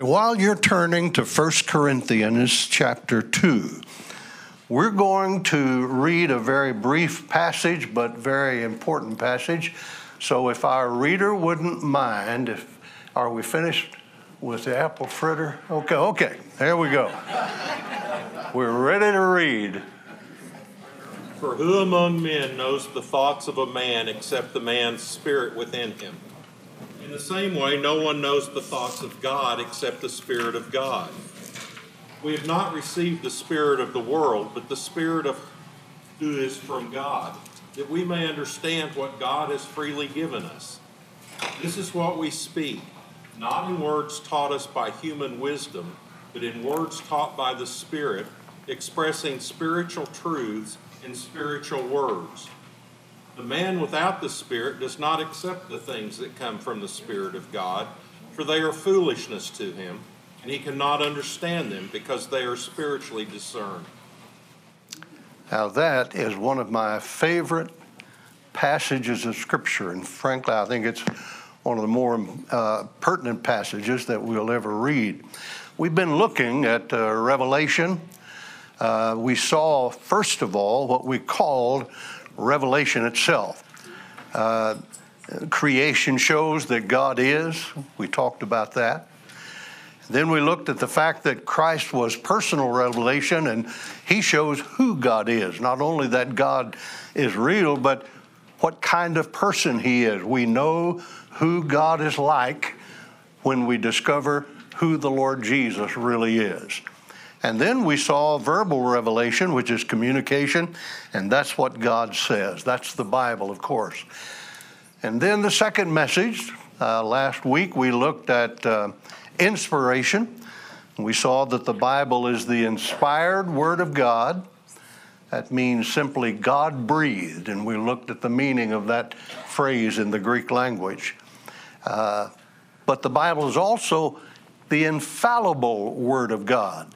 While you're turning to 1 Corinthians chapter 2, we're going to read a very brief passage, but very important passage. So if our reader wouldn't mind, if are we finished with the apple fritter? Okay, okay, there we go. we're ready to read. For who among men knows the thoughts of a man except the man's spirit within him? In the same way, no one knows the thoughts of God except the Spirit of God. We have not received the Spirit of the world, but the Spirit of who is from God, that we may understand what God has freely given us. This is what we speak, not in words taught us by human wisdom, but in words taught by the Spirit, expressing spiritual truths in spiritual words. The man without the Spirit does not accept the things that come from the Spirit of God, for they are foolishness to him, and he cannot understand them because they are spiritually discerned. Now, that is one of my favorite passages of Scripture, and frankly, I think it's one of the more uh, pertinent passages that we'll ever read. We've been looking at uh, Revelation. Uh, we saw, first of all, what we called revelation itself. Uh, creation shows that God is. We talked about that. Then we looked at the fact that Christ was personal revelation and he shows who God is. Not only that God is real, but what kind of person he is. We know who God is like when we discover who the Lord Jesus really is. And then we saw verbal revelation, which is communication, and that's what God says. That's the Bible, of course. And then the second message, uh, last week we looked at uh, inspiration. We saw that the Bible is the inspired Word of God. That means simply God breathed, and we looked at the meaning of that phrase in the Greek language. Uh, but the Bible is also the infallible Word of God.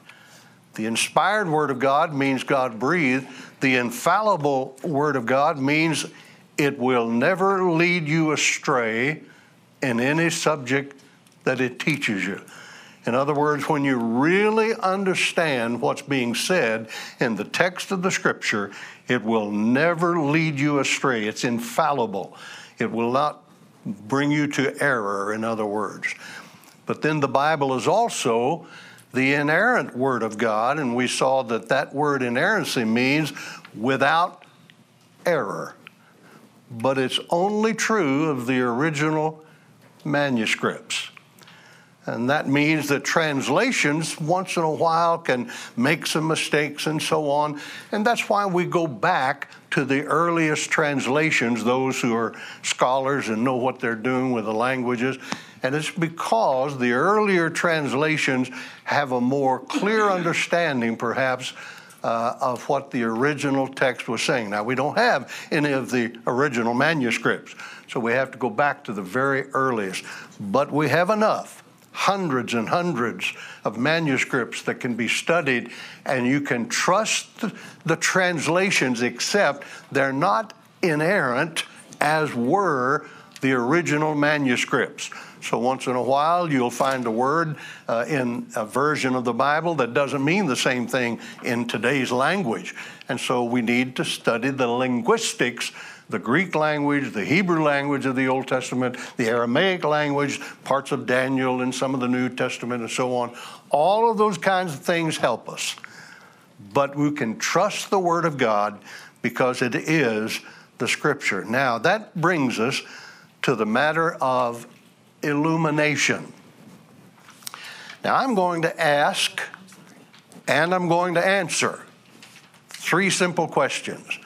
The inspired Word of God means God breathed. The infallible Word of God means it will never lead you astray in any subject that it teaches you. In other words, when you really understand what's being said in the text of the Scripture, it will never lead you astray. It's infallible. It will not bring you to error, in other words. But then the Bible is also the inerrant Word of God, and we saw that that word inerrancy means without error. But it's only true of the original manuscripts. And that means that translations, once in a while, can make some mistakes and so on. And that's why we go back to the earliest translations, those who are scholars and know what they're doing with the languages. And it's because the earlier translations have a more clear understanding, perhaps, uh, of what the original text was saying. Now, we don't have any of the original manuscripts, so we have to go back to the very earliest. But we have enough, hundreds and hundreds of manuscripts that can be studied, and you can trust the translations, except they're not inerrant as were the original manuscripts. So once in a while, you'll find a word uh, in a version of the Bible that doesn't mean the same thing in today's language. And so we need to study the linguistics the Greek language, the Hebrew language of the Old Testament, the Aramaic language, parts of Daniel and some of the New Testament, and so on. All of those kinds of things help us. But we can trust the Word of God because it is the Scripture. Now, that brings us to the matter of illumination. Now, I'm going to ask and I'm going to answer three simple questions.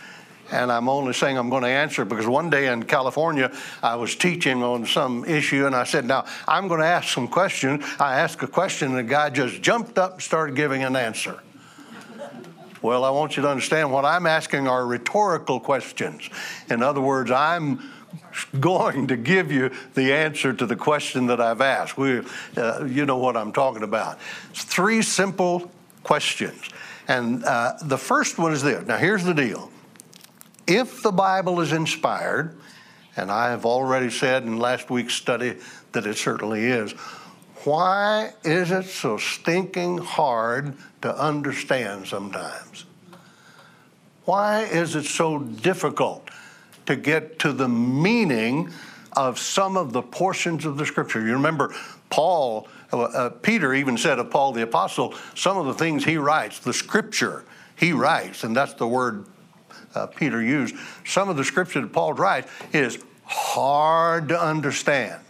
And I'm only saying I'm going to answer because one day in California, I was teaching on some issue, and I said, Now, I'm going to ask some questions. I asked a question, and the guy just jumped up and started giving an answer. well, I want you to understand what I'm asking are rhetorical questions. In other words, I'm going to give you the answer to the question that I've asked. We, uh, you know what I'm talking about. It's three simple questions. And uh, the first one is this. Now, here's the deal. If the Bible is inspired, and I have already said in last week's study that it certainly is, Why is it so stinking hard to understand sometimes? Why is it so difficult to get to the meaning of some of the portions of the scripture? You remember Paul, uh, uh, Peter even said of Paul the apostle, some of the things he writes, the scripture he writes, and that's the word uh, Peter used. Some of the scripture that Paul writes is hard to understand.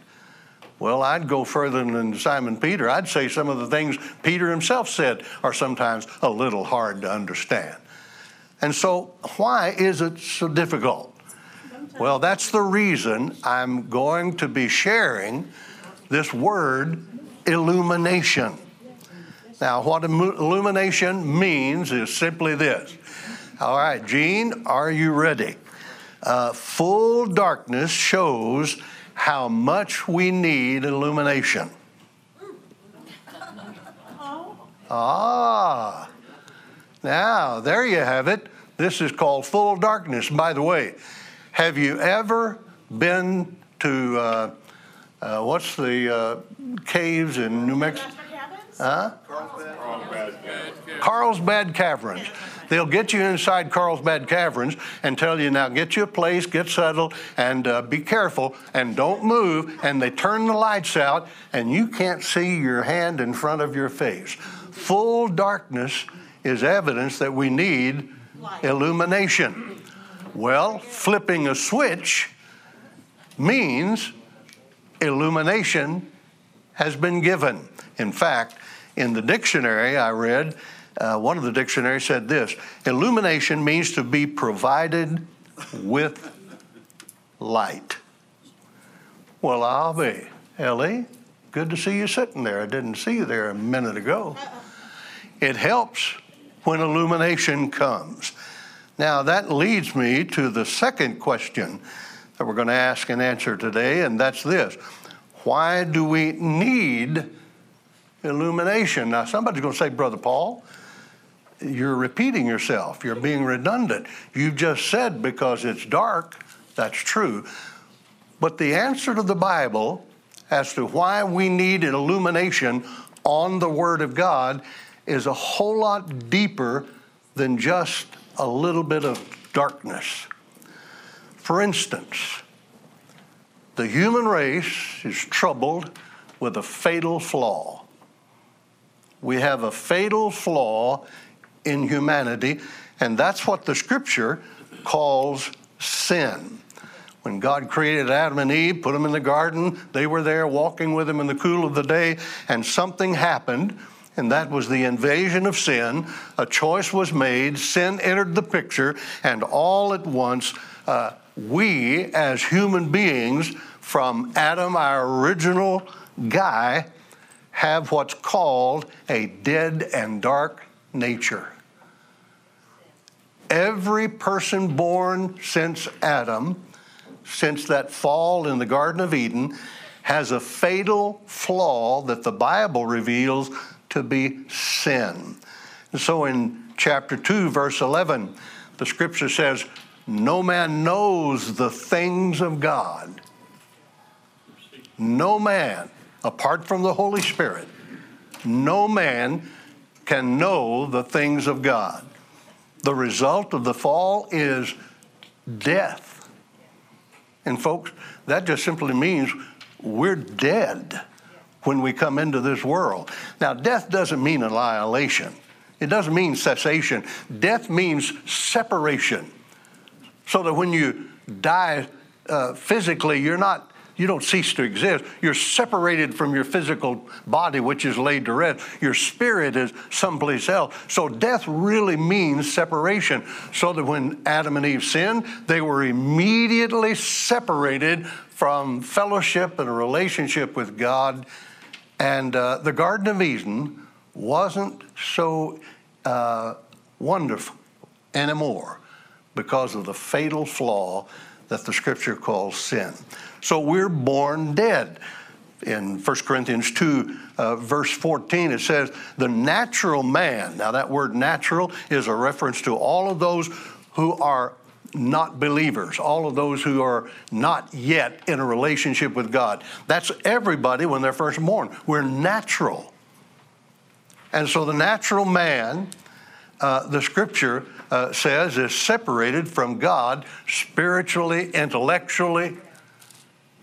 Well, I'd go further than Simon Peter. I'd say some of the things Peter himself said are sometimes a little hard to understand. And so, why is it so difficult? Well, that's the reason I'm going to be sharing this word illumination. Now, what illumination means is simply this. All right, Gene, are you ready? Uh, full darkness shows how much we need illumination. Ah, now there you have it. This is called full darkness. By the way, have you ever been to uh, uh, what's the uh, caves in New Mexico? Huh? Carlsbad. Carlsbad Caverns. They'll get you inside Carlsbad Caverns and tell you, now get you a place, get settled, and uh, be careful, and don't move. And they turn the lights out, and you can't see your hand in front of your face. Full darkness is evidence that we need illumination. Well, flipping a switch means illumination has been given. In fact, in the dictionary I read, uh, one of the dictionaries said this illumination means to be provided with light. Well, I'll be. Ellie, good to see you sitting there. I didn't see you there a minute ago. It helps when illumination comes. Now, that leads me to the second question that we're going to ask and answer today, and that's this Why do we need illumination? Now, somebody's going to say, Brother Paul, you're repeating yourself. You're being redundant. You've just said because it's dark, that's true. But the answer to the Bible as to why we need an illumination on the Word of God is a whole lot deeper than just a little bit of darkness. For instance, the human race is troubled with a fatal flaw. We have a fatal flaw in humanity, and that's what the scripture calls sin. When God created Adam and Eve, put them in the garden, they were there walking with him in the cool of the day, and something happened, and that was the invasion of sin. A choice was made, sin entered the picture, and all at once, uh, we as human beings, from Adam, our original guy, have what's called a dead and dark nature. Every person born since Adam, since that fall in the Garden of Eden, has a fatal flaw that the Bible reveals to be sin. And so in chapter 2, verse 11, the scripture says, No man knows the things of God. No man, apart from the Holy Spirit, no man can know the things of God. The result of the fall is death. And, folks, that just simply means we're dead when we come into this world. Now, death doesn't mean annihilation, it doesn't mean cessation. Death means separation. So that when you die uh, physically, you're not you don't cease to exist. You're separated from your physical body, which is laid to rest. Your spirit is someplace else. So death really means separation. So that when Adam and Eve sinned, they were immediately separated from fellowship and a relationship with God. And uh, the Garden of Eden wasn't so uh, wonderful anymore because of the fatal flaw that the scripture calls sin. So we're born dead. In 1 Corinthians 2, uh, verse 14, it says, The natural man, now that word natural is a reference to all of those who are not believers, all of those who are not yet in a relationship with God. That's everybody when they're first born. We're natural. And so the natural man, uh, the scripture uh, says, is separated from God spiritually, intellectually,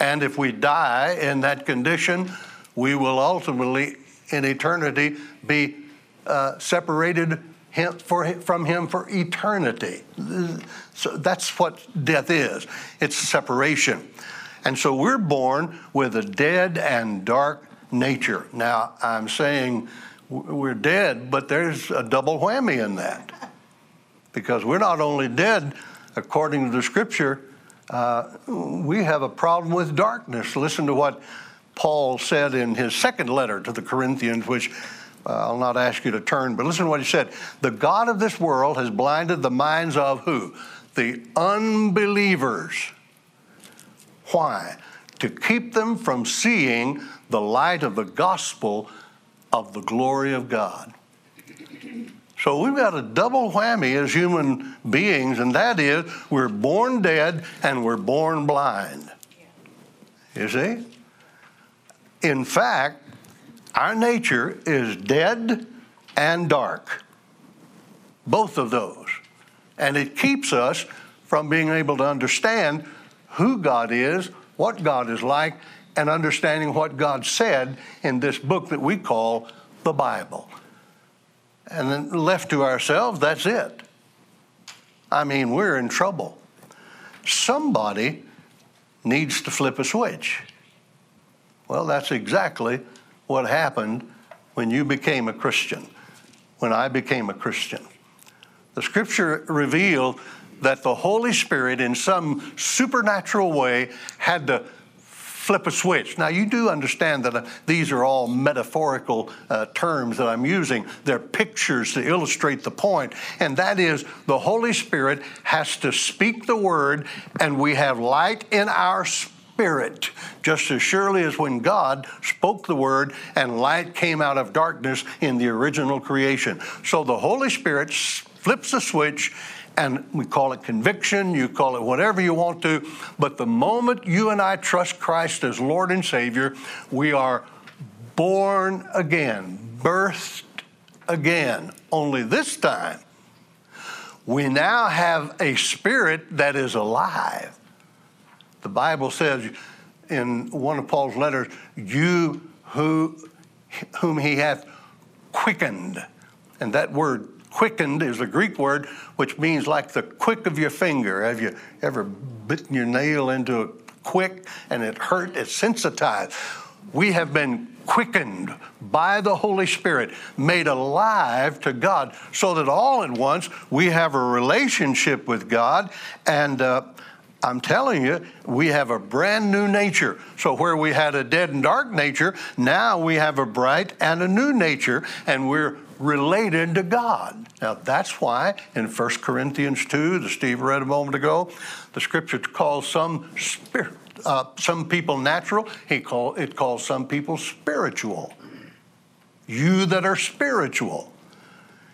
and if we die in that condition, we will ultimately, in eternity, be uh, separated him for, from Him for eternity. So that's what death is it's separation. And so we're born with a dead and dark nature. Now, I'm saying we're dead, but there's a double whammy in that. Because we're not only dead, according to the scripture, uh, we have a problem with darkness. Listen to what Paul said in his second letter to the Corinthians, which Uh, I'll not ask you to turn, but listen to what he said. The God of this world has blinded the minds of who? The unbelievers. Why? To keep them from seeing the light of the gospel of the glory of God. So we've got a double whammy as human beings, and that is we're born dead and we're born blind. You see? In fact, our nature is dead and dark, both of those. And it keeps us from being able to understand who God is, what God is like, and understanding what God said in this book that we call the Bible. And then left to ourselves, that's it. I mean, we're in trouble. Somebody needs to flip a switch. Well, that's exactly what happened when you became a Christian, when I became a Christian. The scripture revealed that the Holy Spirit, in some supernatural way, had to flip a switch. Now, you do understand that uh, these are all metaphorical uh, terms that I'm using. They're pictures to illustrate the point, and that is the Holy Spirit has to speak the word, and we have light in our spirit, just as surely as when God spoke the word and light came out of darkness in the original creation. So the Holy Spirit flips a switch and we call it conviction, you call it whatever you want to, but the moment you and I trust Christ as Lord and Savior, we are born again, birthed again. Only this time, we now have a spirit that is alive. The Bible says in one of Paul's letters, you who, whom he hath quickened. And that word quickened is a Greek word which means like the quick of your finger. Have you ever bitten your nail into a quick and it hurt? It's sensitized. We have been quickened by the Holy Spirit, made alive to God, so that all at once we have a relationship with God. And uh, I'm telling you, we have a brand new nature. So, where we had a dead and dark nature, now we have a bright and a new nature, and we're related to God. Now, that's why in 1 Corinthians 2, that Steve read a moment ago, the scripture calls some spirit, uh, some people natural. He call, it calls some people spiritual. You that are spiritual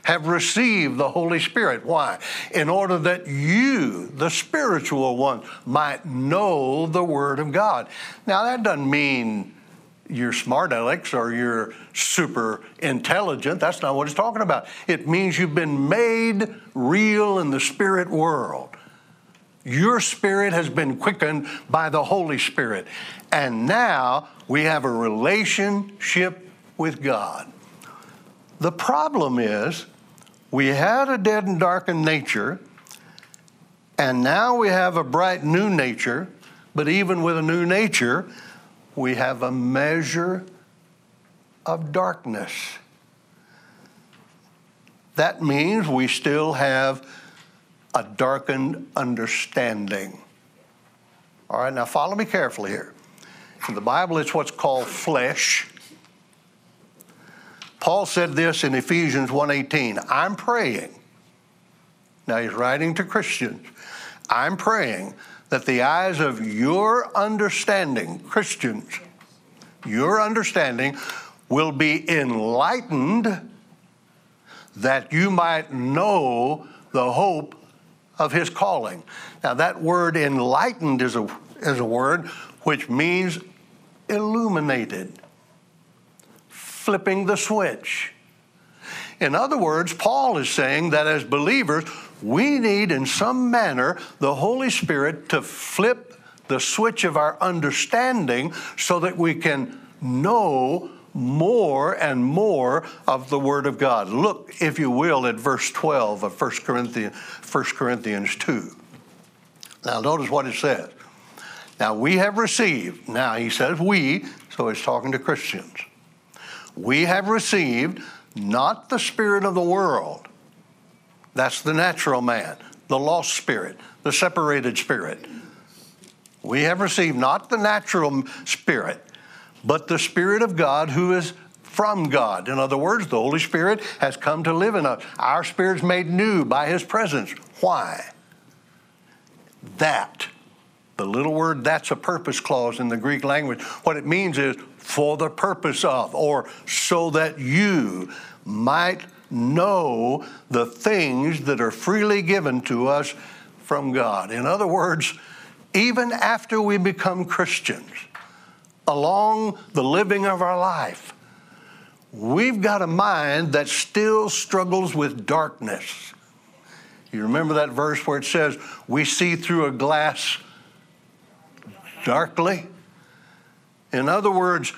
have received the Holy Spirit. Why? In order that you, the spiritual one, might know the Word of God. Now, that doesn't mean you're smart Alex or you're super intelligent. That's not what it's talking about. It means you've been made real in the spirit world. Your spirit has been quickened by the Holy Spirit. And now we have a relationship with God. The problem is we had a dead and darkened nature, and now we have a bright new nature, but even with a new nature, we have a measure of darkness. That means we still have a darkened understanding. All right, now follow me carefully here. In the Bible, it's what's called flesh. Paul said this in Ephesians 1:18, I'm praying. Now he's writing to Christians. I'm praying that the eyes of your understanding, Christians, your understanding will be enlightened that you might know the hope of his calling. Now, that word enlightened is a, is a word which means illuminated, flipping the switch. In other words, Paul is saying that as believers, we need in some manner the Holy Spirit to flip the switch of our understanding so that we can know more and more of the Word of God. Look, if you will, at verse 12 of 1 Corinthians, 1 Corinthians 2. Now, notice what it says. Now, we have received, now he says we, so he's talking to Christians. We have received not the spirit of the world. That's the natural man, the lost spirit, the separated spirit. We have received not the natural spirit, but the Spirit of God who is from God. In other words, the Holy Spirit has come to live in us. Our spirit's made new by His presence. Why? That. The little word that's a purpose clause in the Greek language. What it means is for the purpose of, or so that you might know the things that are freely given to us from God. In other words, even after we become Christians, along the living of our life, we've got a mind that still struggles with darkness. You remember that verse where it says, We see through a glass darkly? In other words,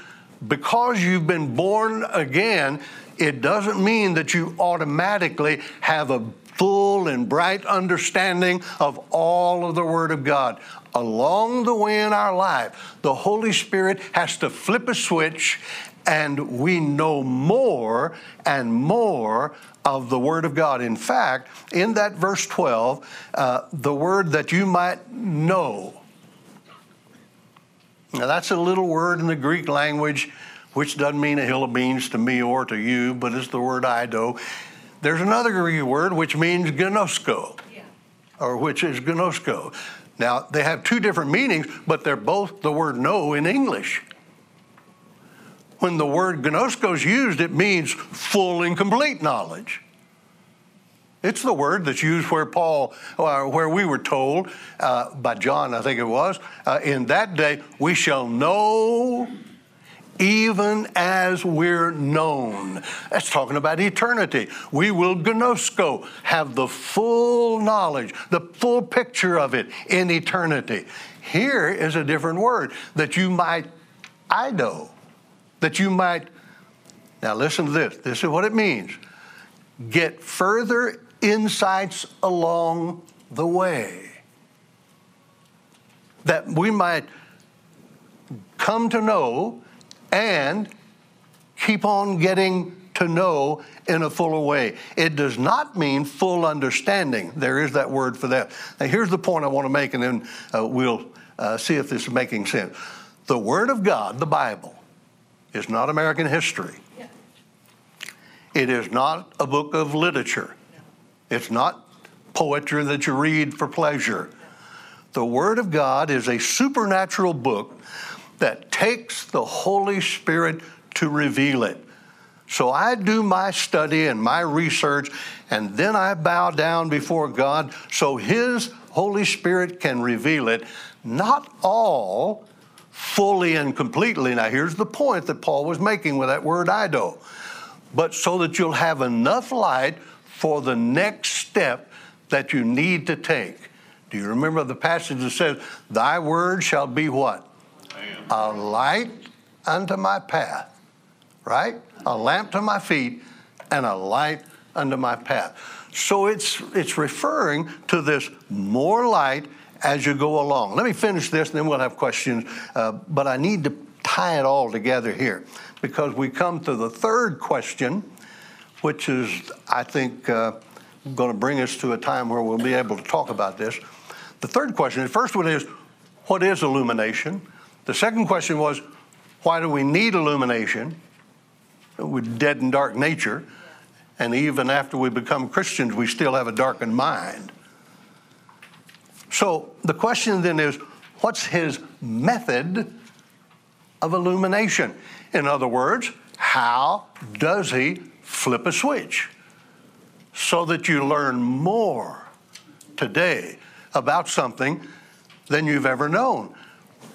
because you've been born again, it doesn't mean that you automatically have a full and bright understanding of all of the Word of God. Along the way in our life, the Holy Spirit has to flip a switch and we know more and more of the Word of God. In fact, in that verse 12, uh, the word that you might know. Now, that's a little word in the Greek language which doesn't mean a hill of beans to me or to you, but it's the word ido. There's another Greek word which means gnosko, yeah. or which is gnosko. Now, they have two different meanings, but they're both the word know in English. When the word gnosko is used, it means full and complete knowledge. It's the word that's used where Paul, uh, where we were told uh, by John, I think it was, uh, in that day, we shall know even as we're known. That's talking about eternity. We will gnosko, have the full knowledge, the full picture of it in eternity. Here is a different word that you might, I know, that you might, now listen to this. This is what it means get further insights along the way. That we might come to know and keep on getting to know in a fuller way. It does not mean full understanding. There is that word for that. Now, here's the point I want to make, and then uh, we'll uh, see if this is making sense. The Word of God, the Bible, is not American history. Yeah. It is not a book of literature. It's not poetry that you read for pleasure. The Word of God is a supernatural book that takes the Holy Spirit to reveal it. So I do my study and my research, and then I bow down before God so His Holy Spirit can reveal it. Not all fully and completely. Now, here's the point that Paul was making with that word ido. But so that you'll have enough light for the next step that you need to take. Do you remember the passage that says, Thy word shall be what? a light unto my path, right? A lamp to my feet and a light unto my path. So it's it's referring to this more light as you go along. Let me finish this, and then we'll have questions. Uh, but I need to tie it all together here because we come to the third question, which is, I think, uh, going to bring us to a time where we'll be able to talk about this. The third question, the first one is, what is illumination? The second question was, why do we need illumination with dead and dark nature? And even after we become Christians, we still have a darkened mind. So the question then is, what's his method of illumination? In other words, how does he flip a switch so that you learn more today about something than you've ever known,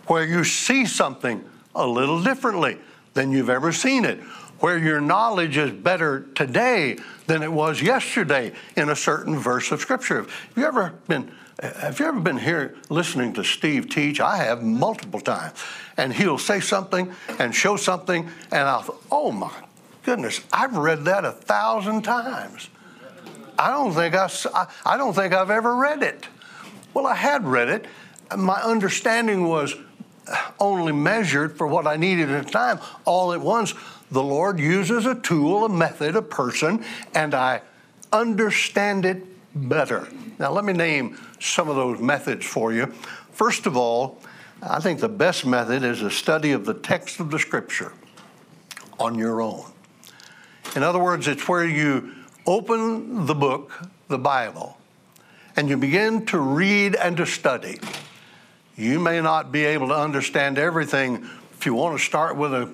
where you see something a little differently than you've ever seen it, where your knowledge is better today than it was yesterday in a certain verse of Scripture. Have you ever been? Have you ever been here listening to Steve teach? I have multiple times. And he'll say something and show something, and I'll, oh my goodness, I've read that a thousand times. I don't think I, I don't think I've ever read it. Well, I had read it. My understanding was uh, only measured for what I needed at the time. All at once, the Lord uses a tool, a method, a person, and I understand it better. Now, let me name some of those methods for you. First of all, I think the best method is a study of the text of the scripture on your own. In other words, it's where you open the book, the Bible, and you begin to read and to study. You may not be able to understand everything. If you want to start with a,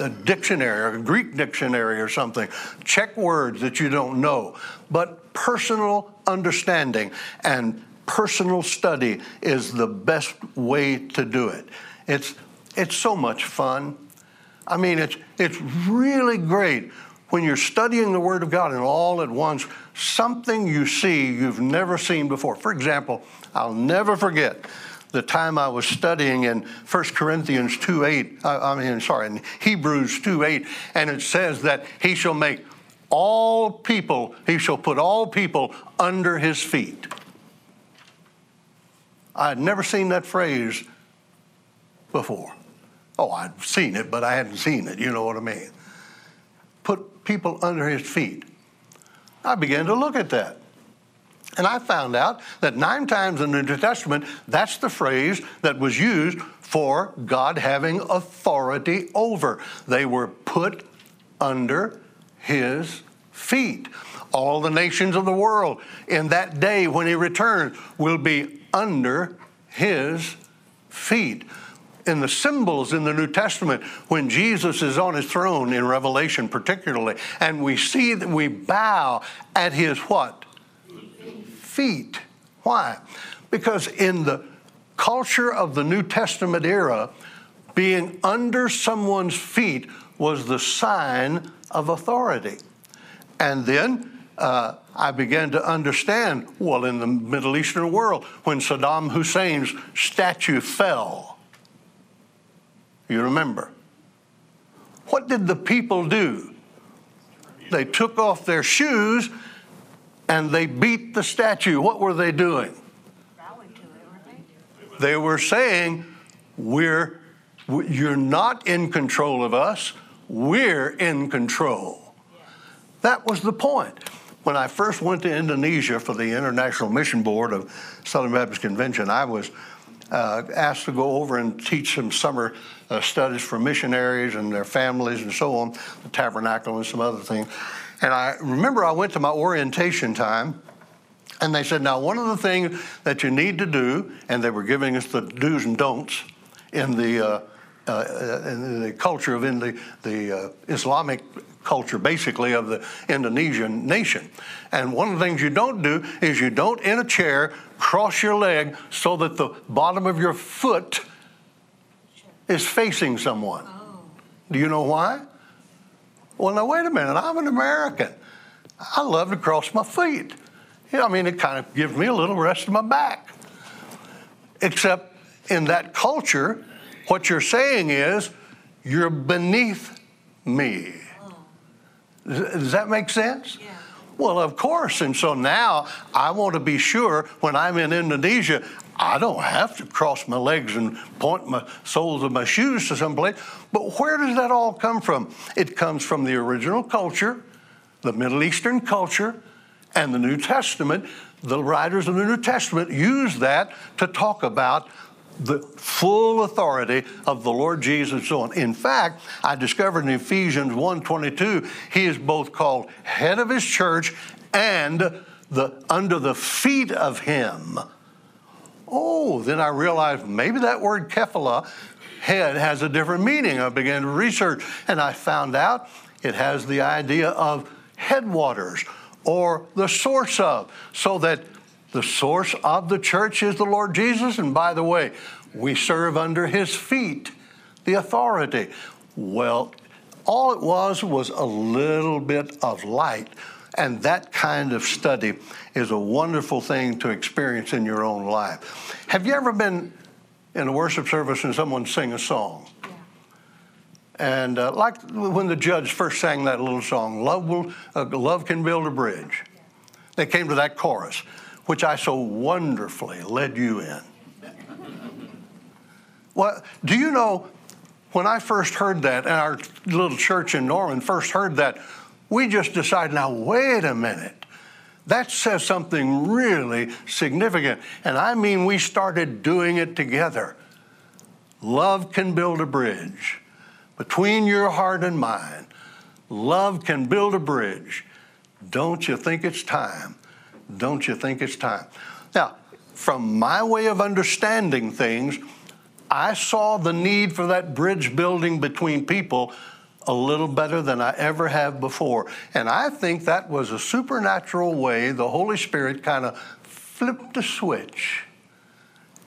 a dictionary a Greek dictionary or something, check words that you don't know. But personal understanding and personal study is the best way to do it. It's, it's so much fun. I mean, it's, it's really great when you're studying the Word of God and all at once, something you see you've never seen before. For example, I'll never forget the time I was studying in 1 Corinthians 2 8, uh, I mean, sorry, in Hebrews 2 8, and it says that he shall make all people, he shall put all people under his feet. I had never seen that phrase before. Oh, I'd seen it, but I hadn't seen it. You know what I mean? Put people under his feet. I began to look at that. And I found out that nine times in the New Testament, that's the phrase that was used for God having authority over. They were put under his feet. All the nations of the world in that day when he returns will be under his feet. In the symbols in the New Testament, when Jesus is on his throne in Revelation, particularly, and we see that we bow at his what? Feet. Why? Because in the culture of the New Testament era, being under someone's feet was the sign of authority. And then uh, I began to understand well, in the Middle Eastern world, when Saddam Hussein's statue fell, you remember, what did the people do? They took off their shoes and they beat the statue. What were they doing? They were saying, We're, You're not in control of us, we're in control. That was the point. When I first went to Indonesia for the International Mission Board of Southern Baptist Convention, I was uh, asked to go over and teach some summer uh, studies for missionaries and their families and so on, the tabernacle and some other things. And I remember I went to my orientation time, and they said, Now, one of the things that you need to do, and they were giving us the do's and don'ts in the, uh, uh in the culture of in the, the uh, Islamic culture, basically, of the Indonesian nation. And one of the things you don't do is you don't, in a chair, cross your leg so that the bottom of your foot is facing someone. Oh. Do you know why? Well, now, wait a minute. I'm an American. I love to cross my feet. Yeah, I mean, it kind of gives me a little rest of my back. Except in that culture, what you're saying is, you're beneath me. Does that make sense? Yeah. Well, of course. And so now I want to be sure when I'm in Indonesia, I don't have to cross my legs and point my soles of my shoes to someplace. But where does that all come from? It comes from the original culture, the Middle Eastern culture, and the New Testament. The writers of the New Testament use that to talk about the full authority of the Lord Jesus so on. In fact, I discovered in Ephesians 1:22, he is both called head of his church and the under the feet of him. Oh, then I realized maybe that word Kephala, head, has a different meaning. I began to research and I found out it has the idea of headwaters or the source of, so that The source of the church is the Lord Jesus. And by the way, we serve under his feet, the authority. Well, all it was was a little bit of light. And that kind of study is a wonderful thing to experience in your own life. Have you ever been in a worship service and someone sing a song? And uh, like when the Judds first sang that little song, "Love will, uh, love can build a bridge," they came to that chorus, which I so wonderfully led you in. well, do you know when I first heard that, and our little church in Norman first heard that, we just decided, now wait a minute. That says something really significant. And I mean, we started doing it together. Love can build a bridge between your heart and mine. Love can build a bridge. Don't you think it's time? Don't you think it's time? Now, from my way of understanding things, I saw the need for that bridge building between people a little better than I ever have before. And I think that was a supernatural way the Holy Spirit kind of flipped a switch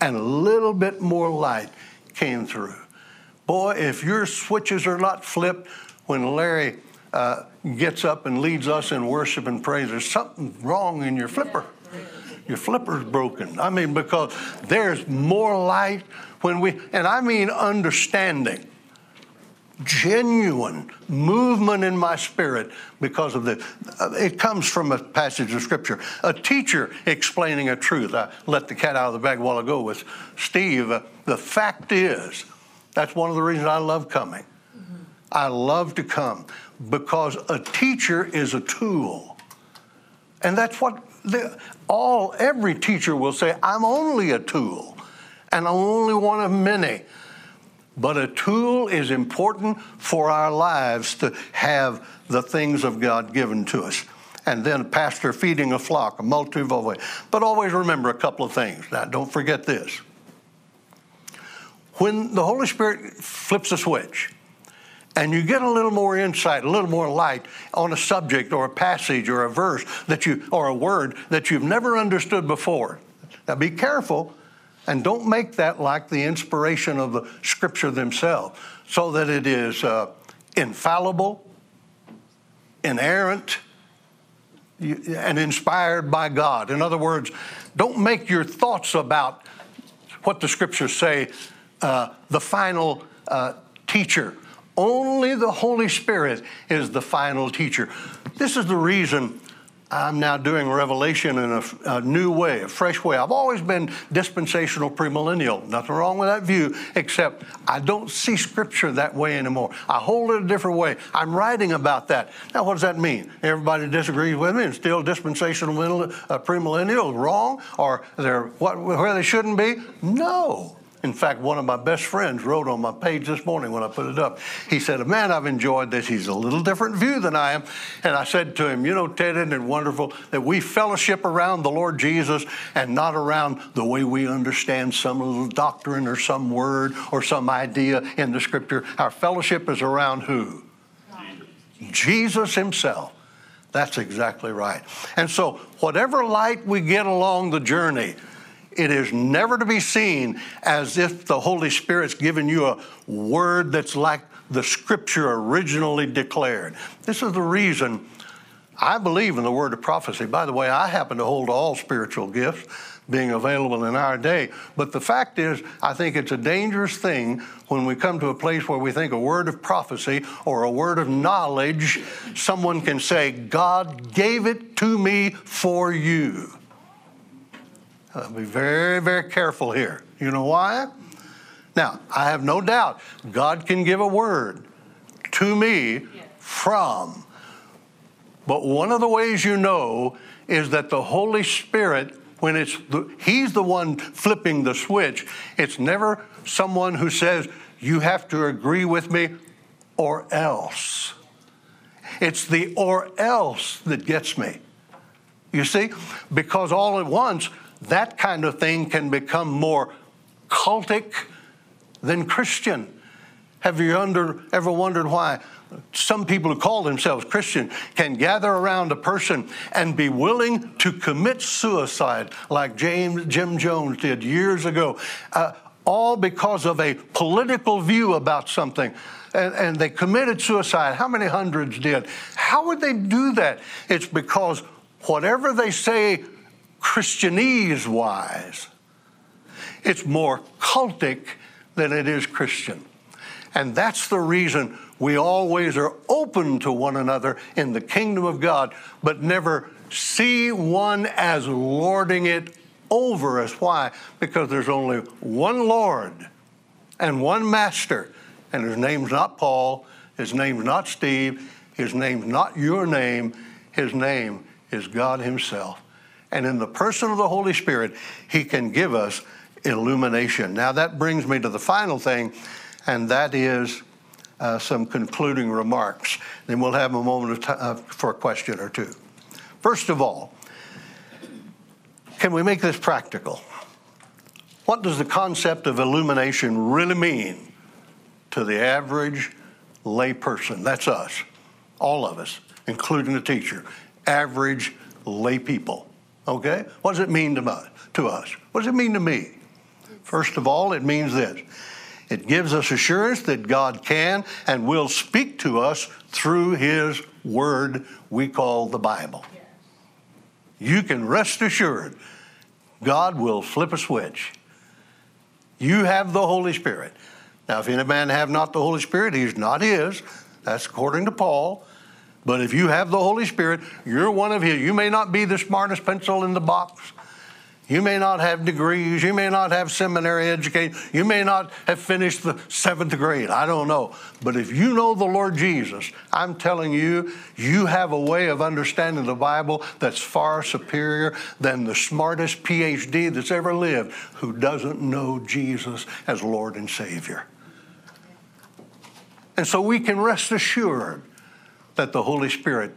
and a little bit more light came through. Boy, if your switches are not flipped when Larry uh, gets up and leads us in worship and praise, there's something wrong in your flipper. Your flipper's broken. I mean, because there's more light when we, and I mean understanding genuine movement in my spirit because of the uh, it comes from a passage of scripture. A teacher explaining a truth. I let the cat out of the bag a while ago with steve. Uh, the fact is that's one of the reasons i love coming. I love to come because a teacher is a tool and that's what the, all every teacher will say i'm only a tool and i'm only one of many but a tool is important for our lives to have the things of God given to us. And then a pastor feeding a flock, a multitude of ways. But always remember a couple of things. Now, don't forget this. When the Holy Spirit flips a switch, and you get a little more insight, a little more light on a subject or a passage or a verse that you or a word that you've never understood before. Now be careful and don't make that like the inspiration of the scripture themselves, so that it is uh, infallible, inerrant, and inspired by God. In other words, don't make your thoughts about what the scriptures say uh, the final uh, teacher. Only the Holy Spirit is the final teacher. This is the reason I'm now doing Revelation in a, a, new way, a fresh way. I've always been dispensational premillennial. Nothing wrong with that view, except I don't see Scripture that way anymore. I hold it a different way. I'm writing about that. Now, what does that mean? Everybody disagrees with me and still dispensational uh, premillennial wrong, or they're what, where they shouldn't be? No. In fact, one of my best friends wrote on my page this morning when I put it up. He said, Man, I've enjoyed this. He's a little different view than I am. And I said to him, You know, Ted, isn't it wonderful that we fellowship around the Lord Jesus and not around the way we understand some little doctrine or some word or some idea in the scripture? Our fellowship is around who? Jesus Himself. That's exactly right. And so, whatever light we get along the journey, it is never to be seen as if the Holy Spirit's given you a word that's like the scripture originally declared. This is the reason I believe in the word of prophecy. By the way, I happen to hold all spiritual gifts being available in our day. But the fact is, I think it's a dangerous thing when we come to a place where we think a word of prophecy or a word of knowledge, someone can say, God gave it to me for you. Uh, be very, very careful here. You know why? Now, I have no doubt God can give a word to me from. But one of the ways you know is that the Holy Spirit, when it's the, He's the one flipping the switch, it's never someone who says, You have to agree with me or else. It's the or else that gets me. You see? Because all at once, that kind of thing can become more cultic than Christian. Have you under, ever wondered why some people who call themselves Christian can gather around a person and be willing to commit suicide like James, Jim Jones did years ago, uh, all because of a political view about something. And, and they committed suicide. How many hundreds did? How would they do that? It's because whatever they say Christianese wise, it's more cultic than it is Christian. And that's the reason we always are open to one another in the kingdom of God, but never see one as lording it over us. Why? Because there's only one Lord and one Master, and his name's not Paul, his name's not Steve, his name's not your name, his name is God Himself. And in the person of the Holy Spirit, He can give us illumination. Now, that brings me to the final thing, and that is uh, some concluding remarks. Then we'll have a moment time uh, for a question or two. First of all, can we make this practical? What does the concept of illumination really mean to the average layperson? That's us, all of us, including the teacher, average lay people. Okay? What does it mean to, to us? What does it mean to me? First of all, it means this it gives us assurance that God can and will speak to us through His Word we call the Bible. You can rest assured God will flip a switch. You have the Holy Spirit. Now, if any man have not the Holy Spirit, he's not his. That's according to Paul. But if you have the Holy Spirit, you're one of His. You may not be the smartest pencil in the box. You may not have degrees. You may not have seminary education. You may not have finished the seventh grade. I don't know. But if you know the Lord Jesus, I'm telling you, you have a way of understanding the Bible that's far superior than the smartest PhD that's ever lived who doesn't know Jesus as Lord and Savior. And so we can rest assured that the Holy Spirit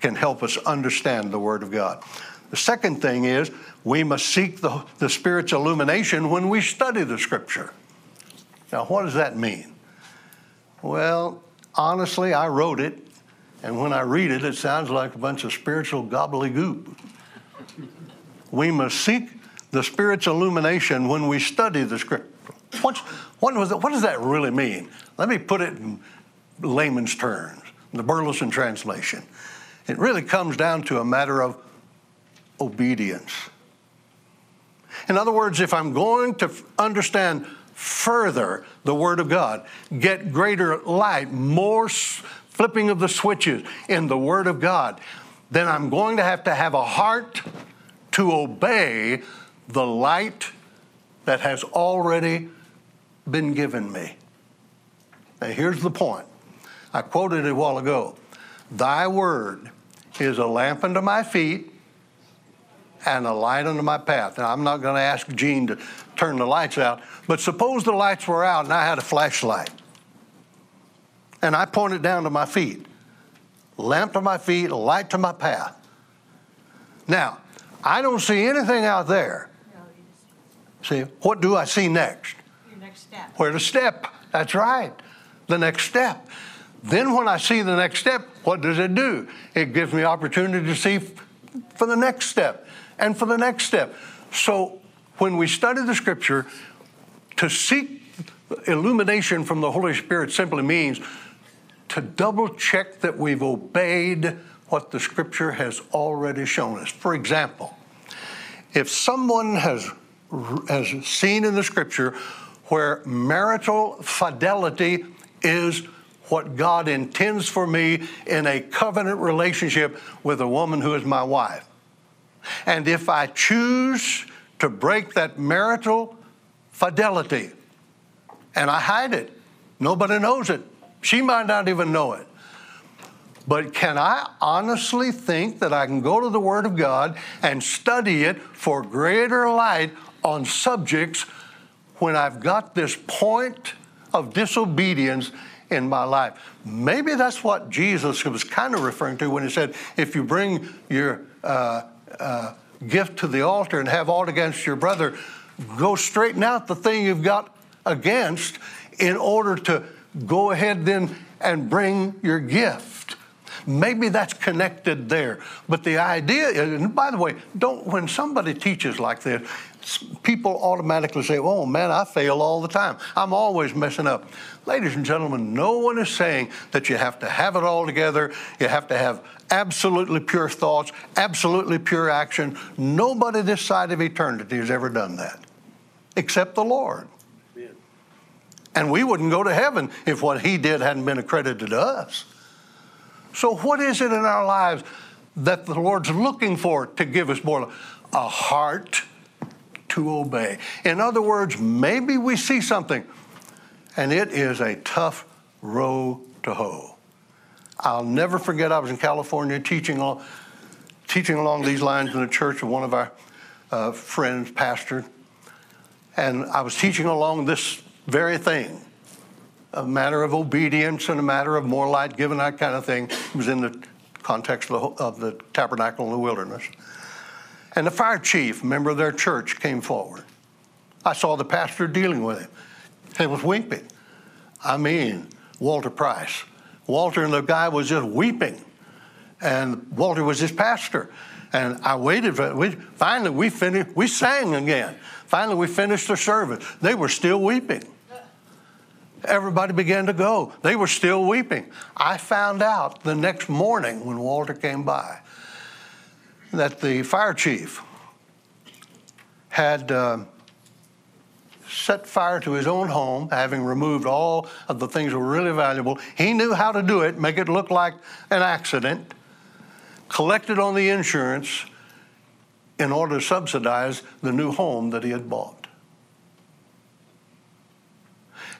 can help us understand the Word of God. The second thing is we must seek the, the Spirit's illumination when we study the Scripture. Now, what does that mean? Well, honestly, I wrote it, and when I read it, it sounds like a bunch of spiritual gobbledygook. We must seek the Spirit's illumination when we study the Scripture. What, it, what does that really mean? Let me put it in layman's terms the Burleson translation. It really comes down to a matter of obedience. In other words, if I'm going to understand further the Word of God, get greater light, more flipping of the switches in the Word of God, then I'm going to have to have a heart to obey the light that has already been given me. Now, here's the point I quoted it a while ago. Thy word is a lamp unto my feet and a light unto my path. Now, I'm not going to ask Gene to turn the lights out, but suppose the lights were out and I had a flashlight and I pointed down to my feet. Lamp to my feet, light to my path. Now, I don't see anything out there. See, what do I see next? Your next step. Where to step. That's right. The next step. Then, when I see the next step, what does it do? It gives me opportunity to see for the next step and for the next step. So, when we study the scripture, to seek illumination from the Holy Spirit simply means to double check that we've obeyed what the scripture has already shown us. For example, if someone has, has seen in the scripture where marital fidelity is what God intends for me in a covenant relationship with a woman who is my wife. And if I choose to break that marital fidelity and I hide it, nobody knows it. She might not even know it. But can I honestly think that I can go to the Word of God and study it for greater light on subjects when I've got this point of disobedience in my life. Maybe that's what Jesus was kind of referring to when he said, if you bring your uh, uh, gift to the altar and have aught against your brother, go straighten out the thing you've got against in order to go ahead then and bring your gift. Maybe that's connected there. But the idea is, and by the way, don't when somebody teaches like this, people automatically say, oh man, I fail all the time. I'm always messing up. Ladies and gentlemen, no one is saying that you have to have it all together. You have to have absolutely pure thoughts, absolutely pure action. Nobody this side of eternity has ever done that except the Lord. And we wouldn't go to heaven if what he did hadn't been accredited to us. So, what is it in our lives that the Lord's looking for to give us more? A heart to obey. In other words, maybe we see something and it is a tough row to hoe. I'll never forget, I was in California teaching, teaching along these lines in the church of one of our uh, friends, pastor, and I was teaching along this very thing a matter of obedience and a matter of more light given, that kind of thing. It was in the context of the, of the tabernacle in the wilderness. And the fire chief, member of their church, came forward. I saw the pastor dealing with him. He was weeping. I mean, Walter Price. Walter and the guy was just weeping. And Walter was his pastor. And I waited for we finally we finished we sang again. Finally we finished the service. They were still weeping. Everybody began to go. They were still weeping. I found out the next morning when Walter came by that the fire chief had uh, set fire to his own home, having removed all of the things that were really valuable. He knew how to do it, make it look like an accident, collected on the insurance in order to subsidize the new home that he had bought.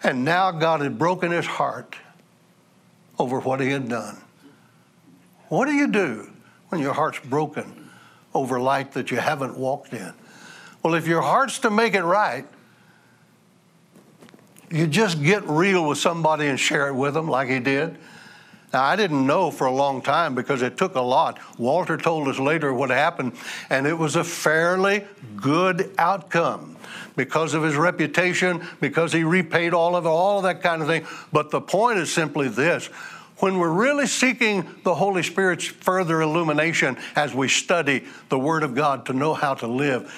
And now God had broken his heart over what he had done. What do you do when your heart's broken over light that you haven't walked in? Well, if your heart's to make it right, you just get real with somebody and share it with them like he did. Now, I didn't know for a long time because it took a lot. Walter told us later what happened, and it was a fairly good outcome because of his reputation, because he repaid all of it, all of that kind of thing. But the point is simply this when we're really seeking the Holy Spirit's further illumination as we study the Word of God to know how to live,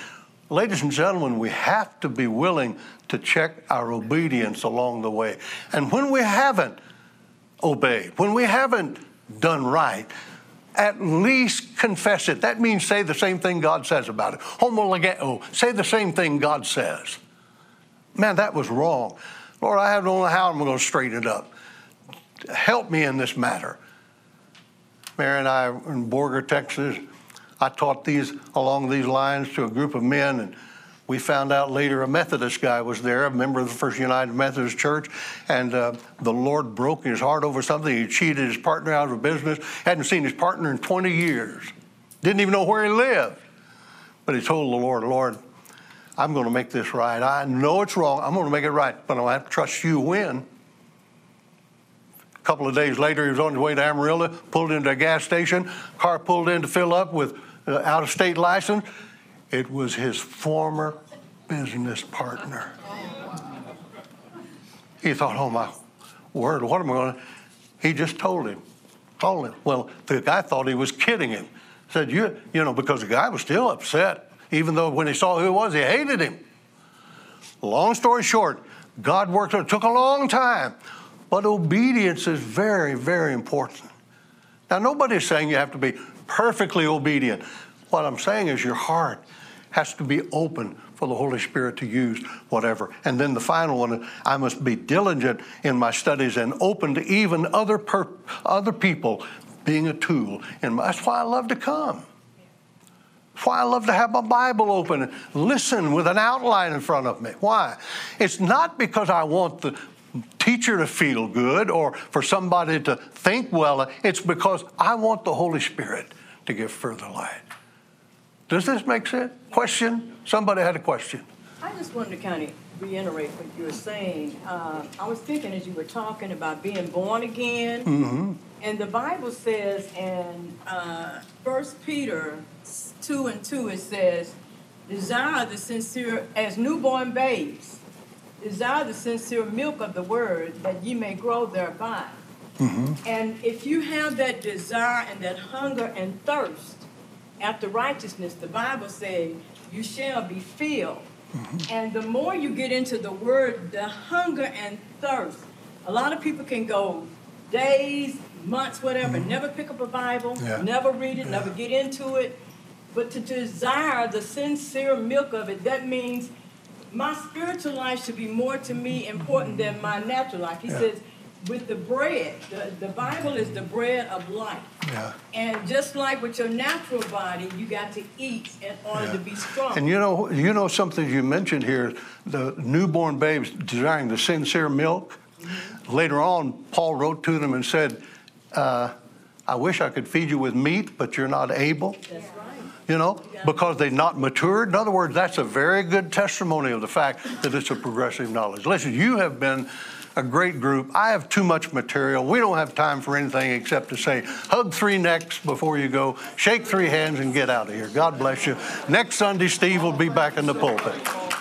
ladies and gentlemen, we have to be willing to check our obedience along the way. And when we haven't obeyed, when we haven't done right, at least confess it. That means say the same thing God says about it. Homologeo, say the same thing God says. Man, that was wrong. Lord, I don't know how I'm going to straighten it up. Help me in this matter. Mary and I were in Borger, Texas, I taught these along these lines to a group of men, and we found out later a Methodist guy was there, a member of the First United Methodist Church, and uh, the Lord broke his heart over something. He cheated his partner out of business, hadn't seen his partner in 20 years, didn't even know where he lived. But he told the Lord, Lord, I'm going to make this right. I know it's wrong. I'm going to make it right, but I'm going to have to trust you when. Couple of days later, he was on his way to Amarillo, pulled into a gas station, car pulled in to fill up with uh, out of state license. It was his former business partner. He thought, oh my word, what am I going to? He just told him, told him. Well, the guy thought he was kidding him. Said, you, you know, because the guy was still upset, even though when he saw who it was, he hated him. Long story short, God worked, it took a long time, but obedience is very, very important. Now, nobody's saying you have to be perfectly obedient. What I'm saying is your heart has to be open for the Holy Spirit to use whatever. And then the final one, I must be diligent in my studies and open to even other per, other people being a tool. And that's why I love to come. That's why I love to have my Bible open and listen with an outline in front of me. Why? It's not because I want the teacher to feel good or for somebody to think well. It's because I want the Holy Spirit to give further light. Does this make sense? Question? Somebody had a question. I just wanted to kind of reiterate what you were saying. Uh, I was thinking as you were talking about being born again, Mm-hmm. and the Bible says in uh, 1 Peter 2 and 2, it says, Desire the sincere, as newborn babes, desire the sincere milk of the word that ye may grow thereby. Mm-hmm. And if you have that desire and that hunger and thirst after righteousness, the Bible says, you shall be filled. Mm-hmm. And the more you get into the word, the hunger and thirst. A lot of people can go days, months, whatever, mm-hmm. never pick up a Bible, Yeah. never read it, never get into it. But to desire the sincere milk of it, that means my spiritual life should be more to me important than my natural life. He Yeah. says, with the bread, the, the Bible is the bread of life. Yeah. And just like with your natural body, you got to eat in order Yeah. to be strong. And you know, you know something you mentioned here, the newborn babes desiring the sincere milk. Later on, Paul wrote to them and said, uh, I wish I could feed you with meat, but you're not able, right. You know, because they've not matured. In other words, that's a very good testimony of the fact that it's a progressive knowledge. Listen, you have been a great group. I have too much material. We don't have time for anything except to say, hug three necks before you go, shake three hands, and get out of here. God bless you. Next Sunday, Steve will be back in the pulpit.